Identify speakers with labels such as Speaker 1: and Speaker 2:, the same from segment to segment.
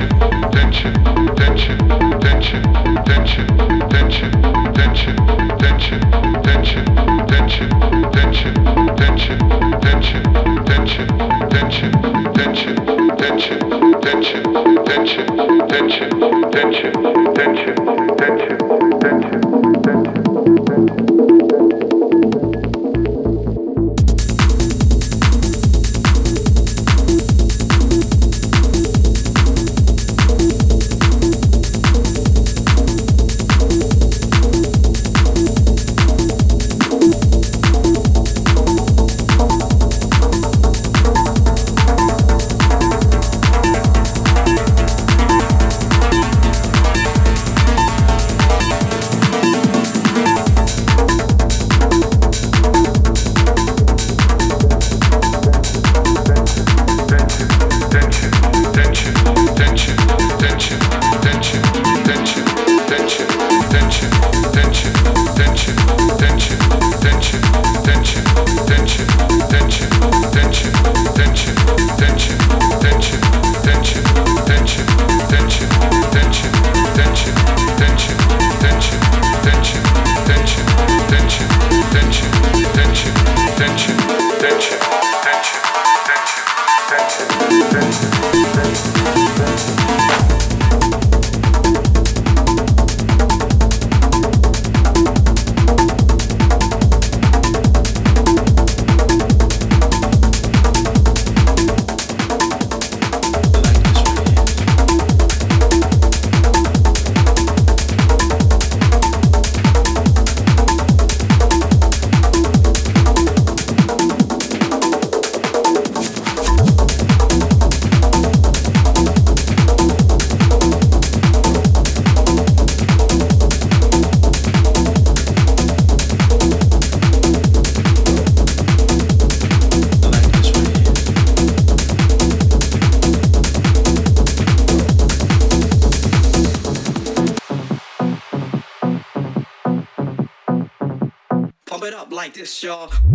Speaker 1: Thank you. all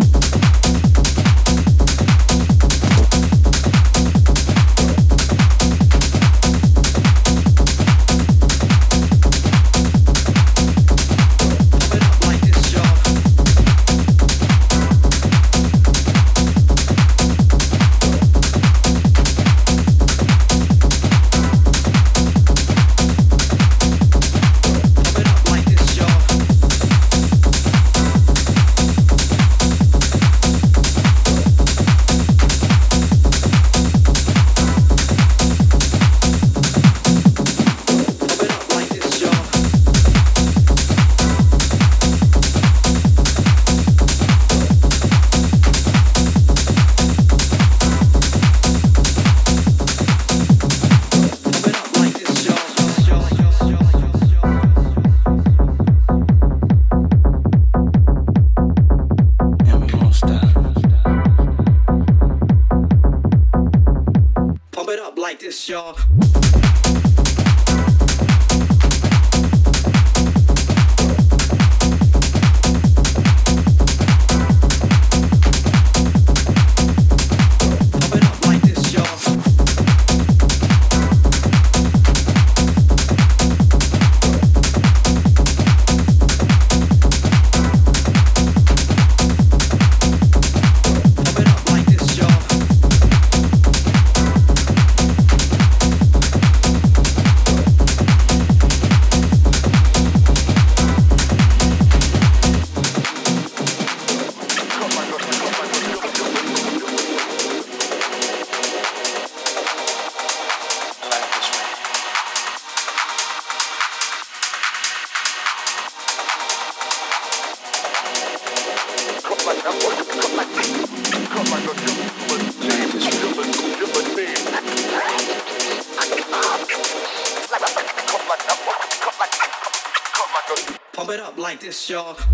Speaker 1: y'all.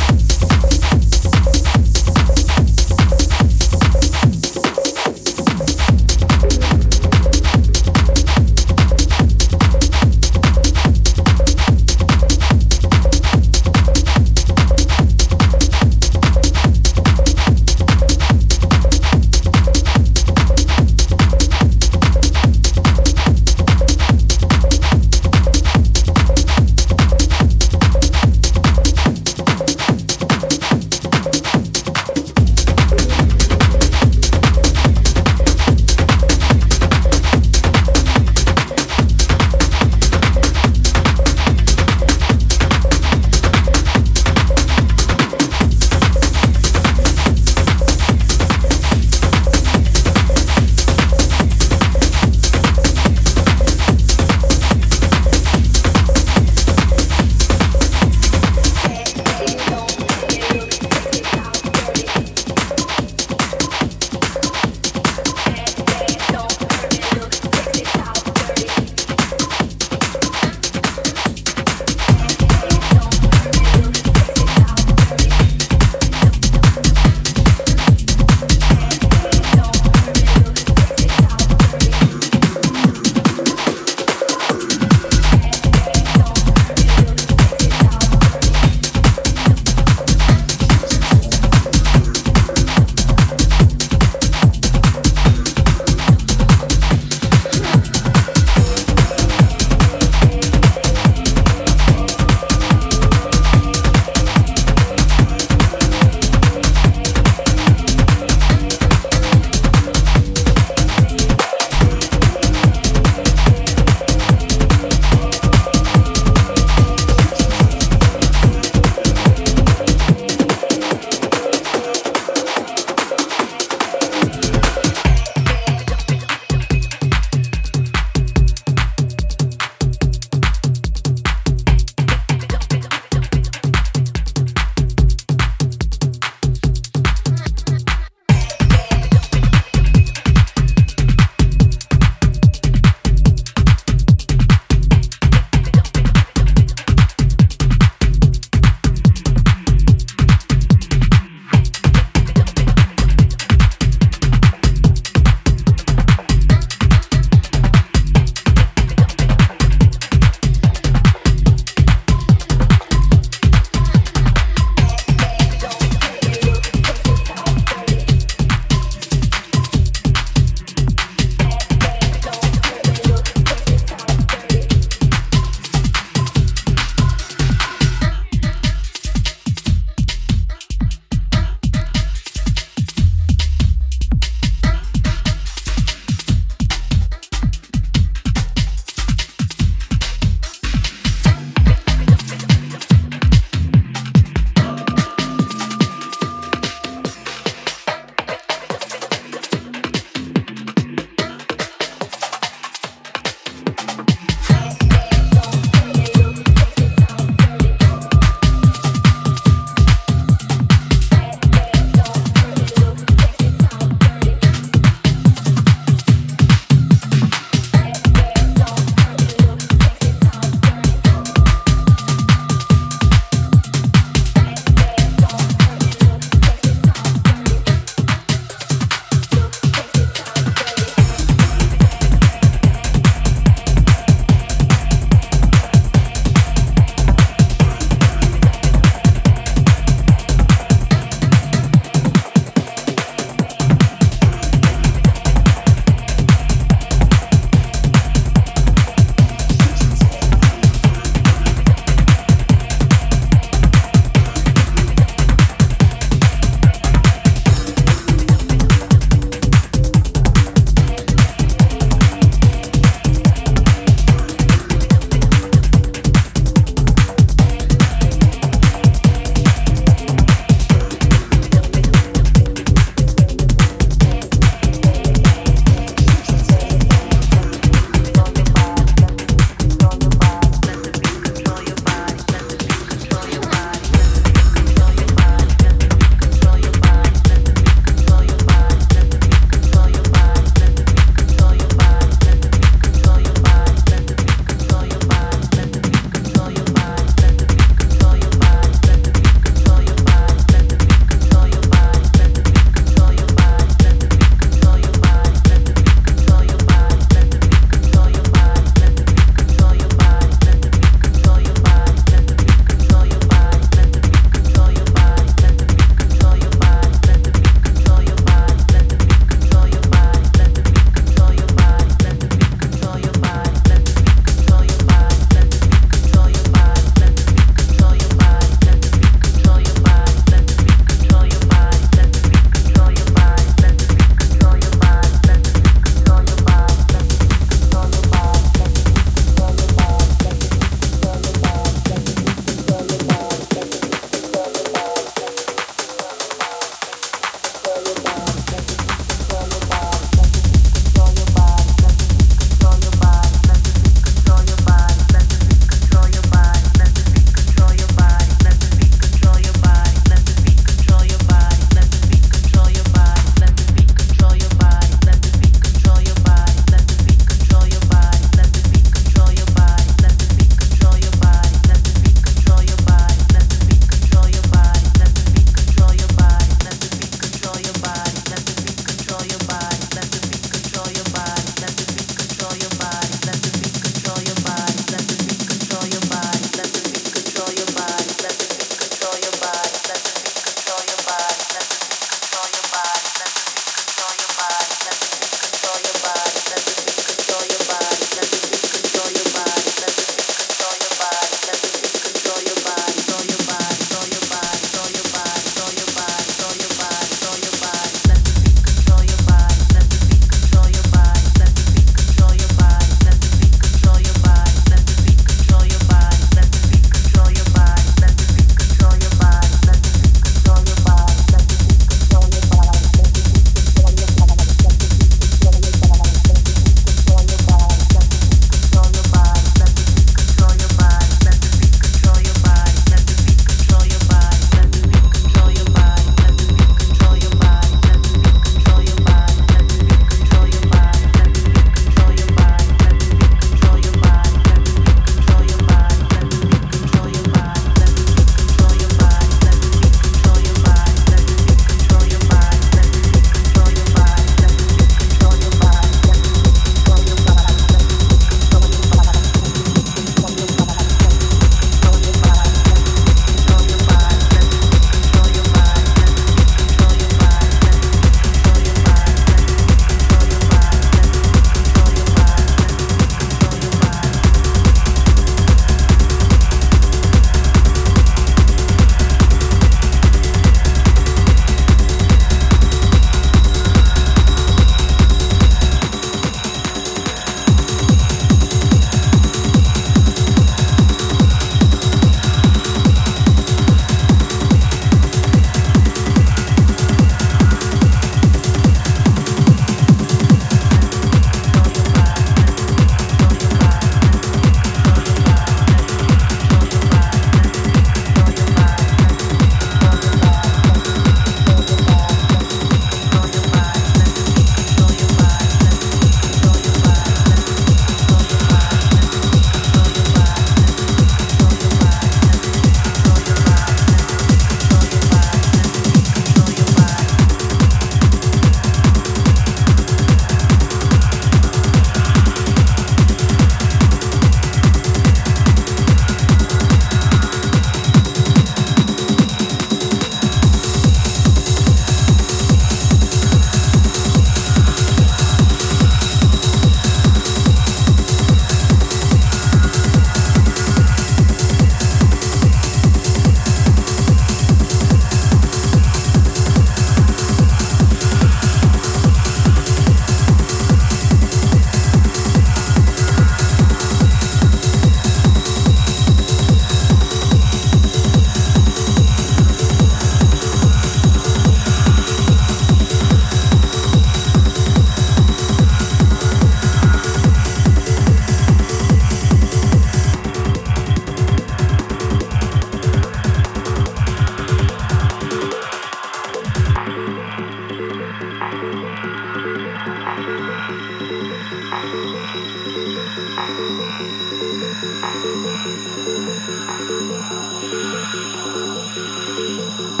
Speaker 2: Thank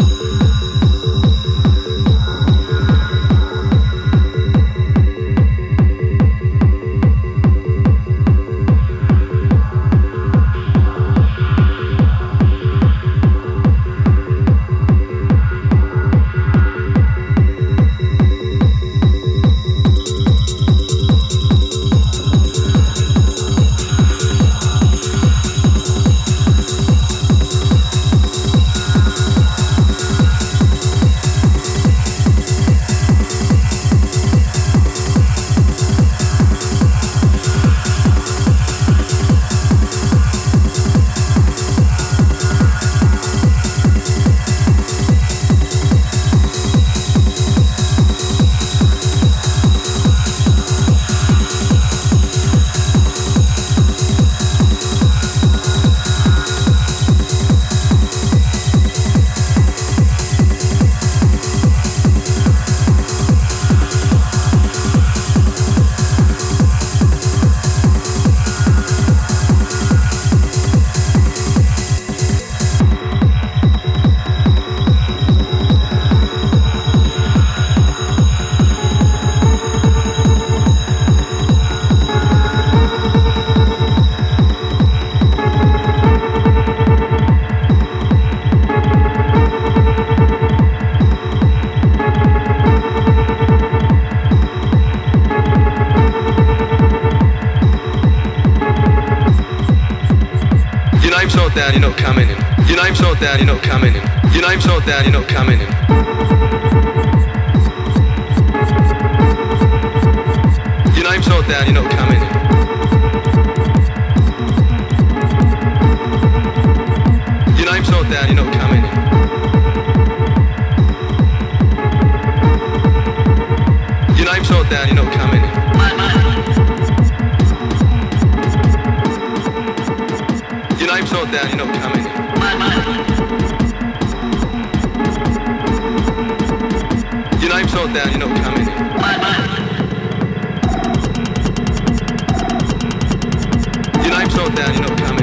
Speaker 2: down, you're not coming in. Your name's not down, you're not coming in. Your name's not down, you're not coming in. Your name's not down, you're not coming in. Your name's not down, you're not coming in. Your name's not down, you're not coming in. Not down, you're not coming in. Your name's not down, you're not coming in. Your name's not down, you're not coming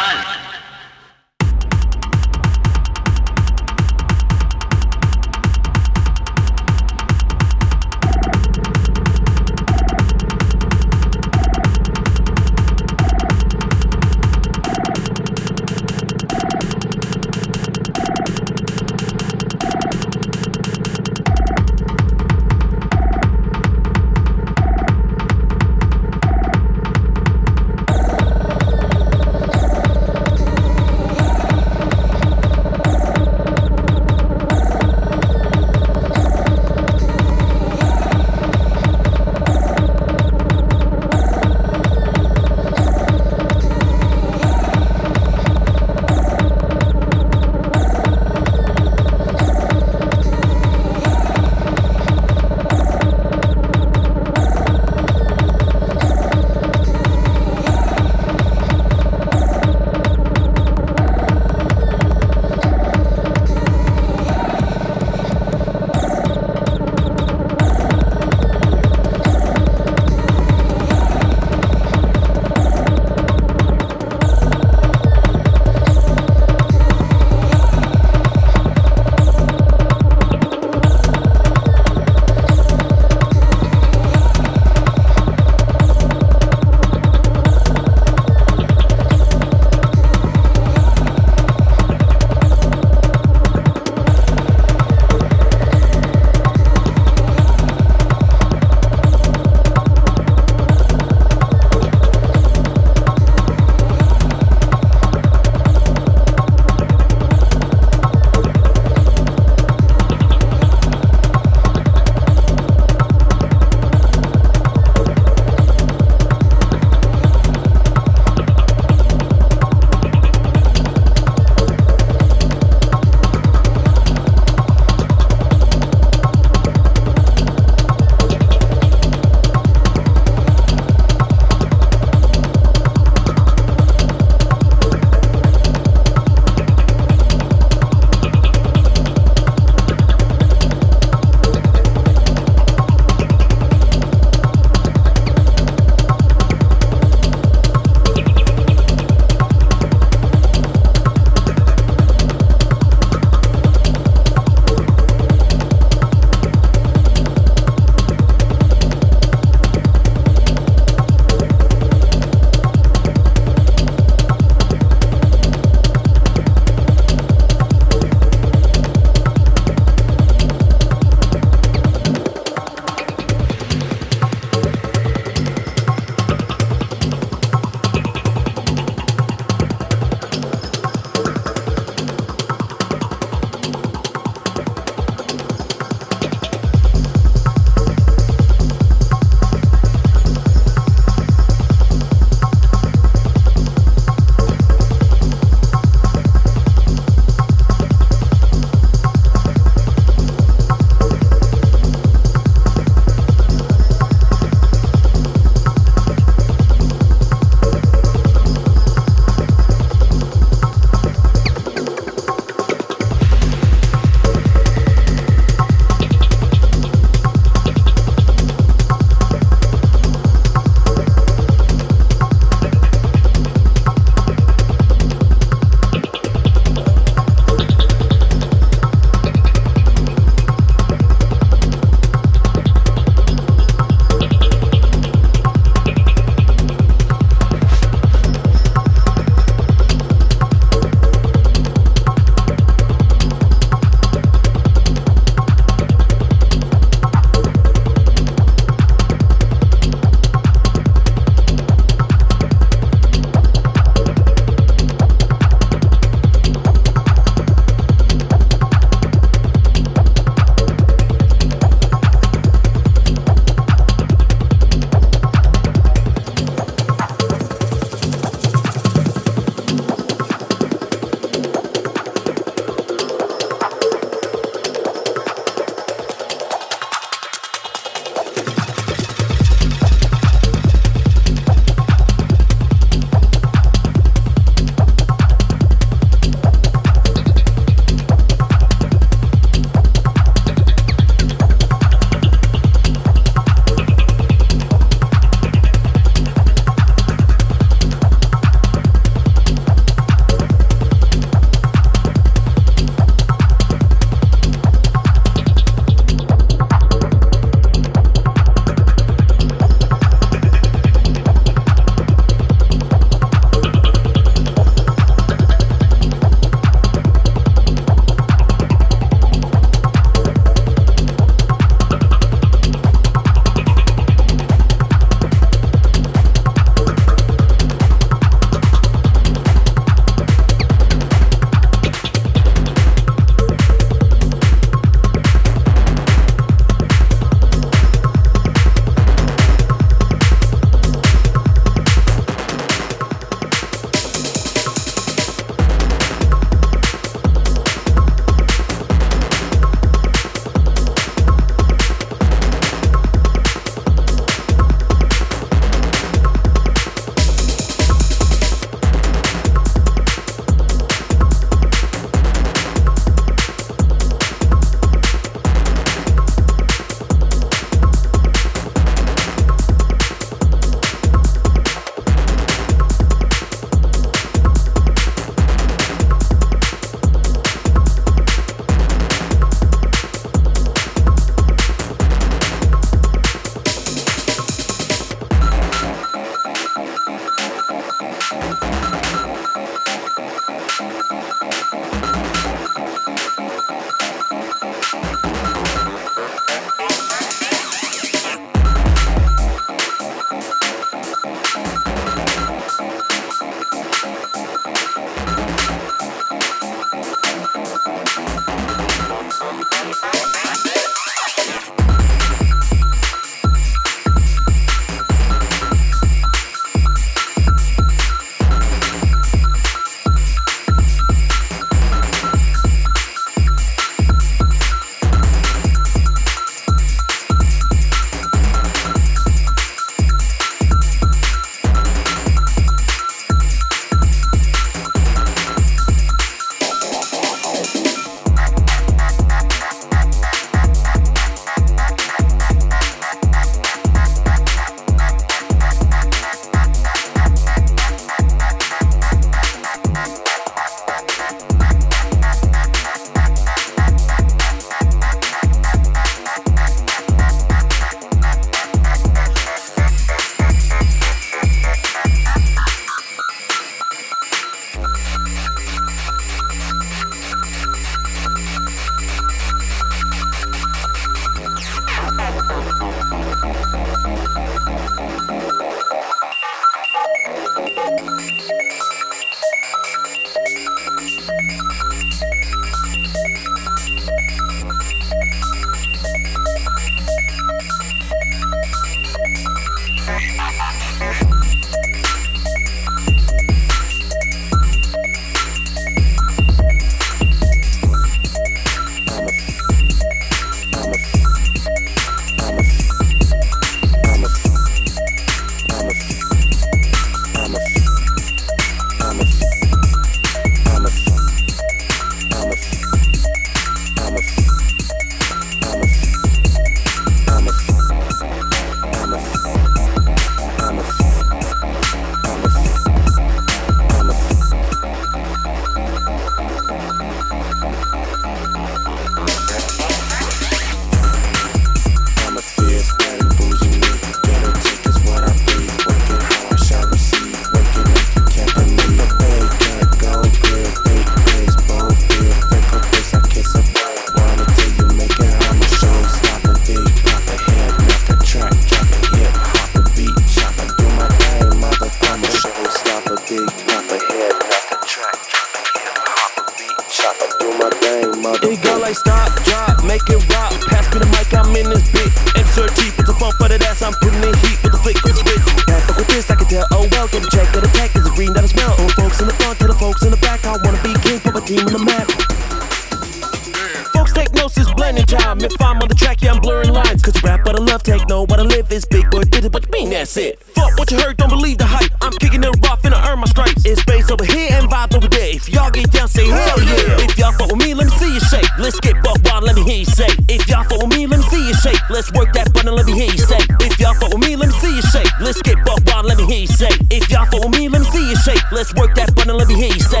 Speaker 3: If y'all fuck with me, let me see you shake. Let's work that button, let me hear you say. If y'all fuck with me, let me see you shake. Let's get buck wild, let me hear you say. If y'all fuck with me, let me see you shake. Let's work that button, let me hear you say.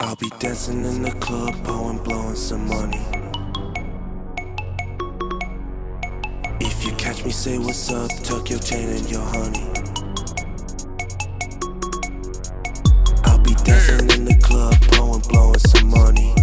Speaker 3: I'll be dancing in the club, pouring, blowing some money. You say what's up, tuck your chain and your honey. I'll be dancing in the club, pouring, blowing some money.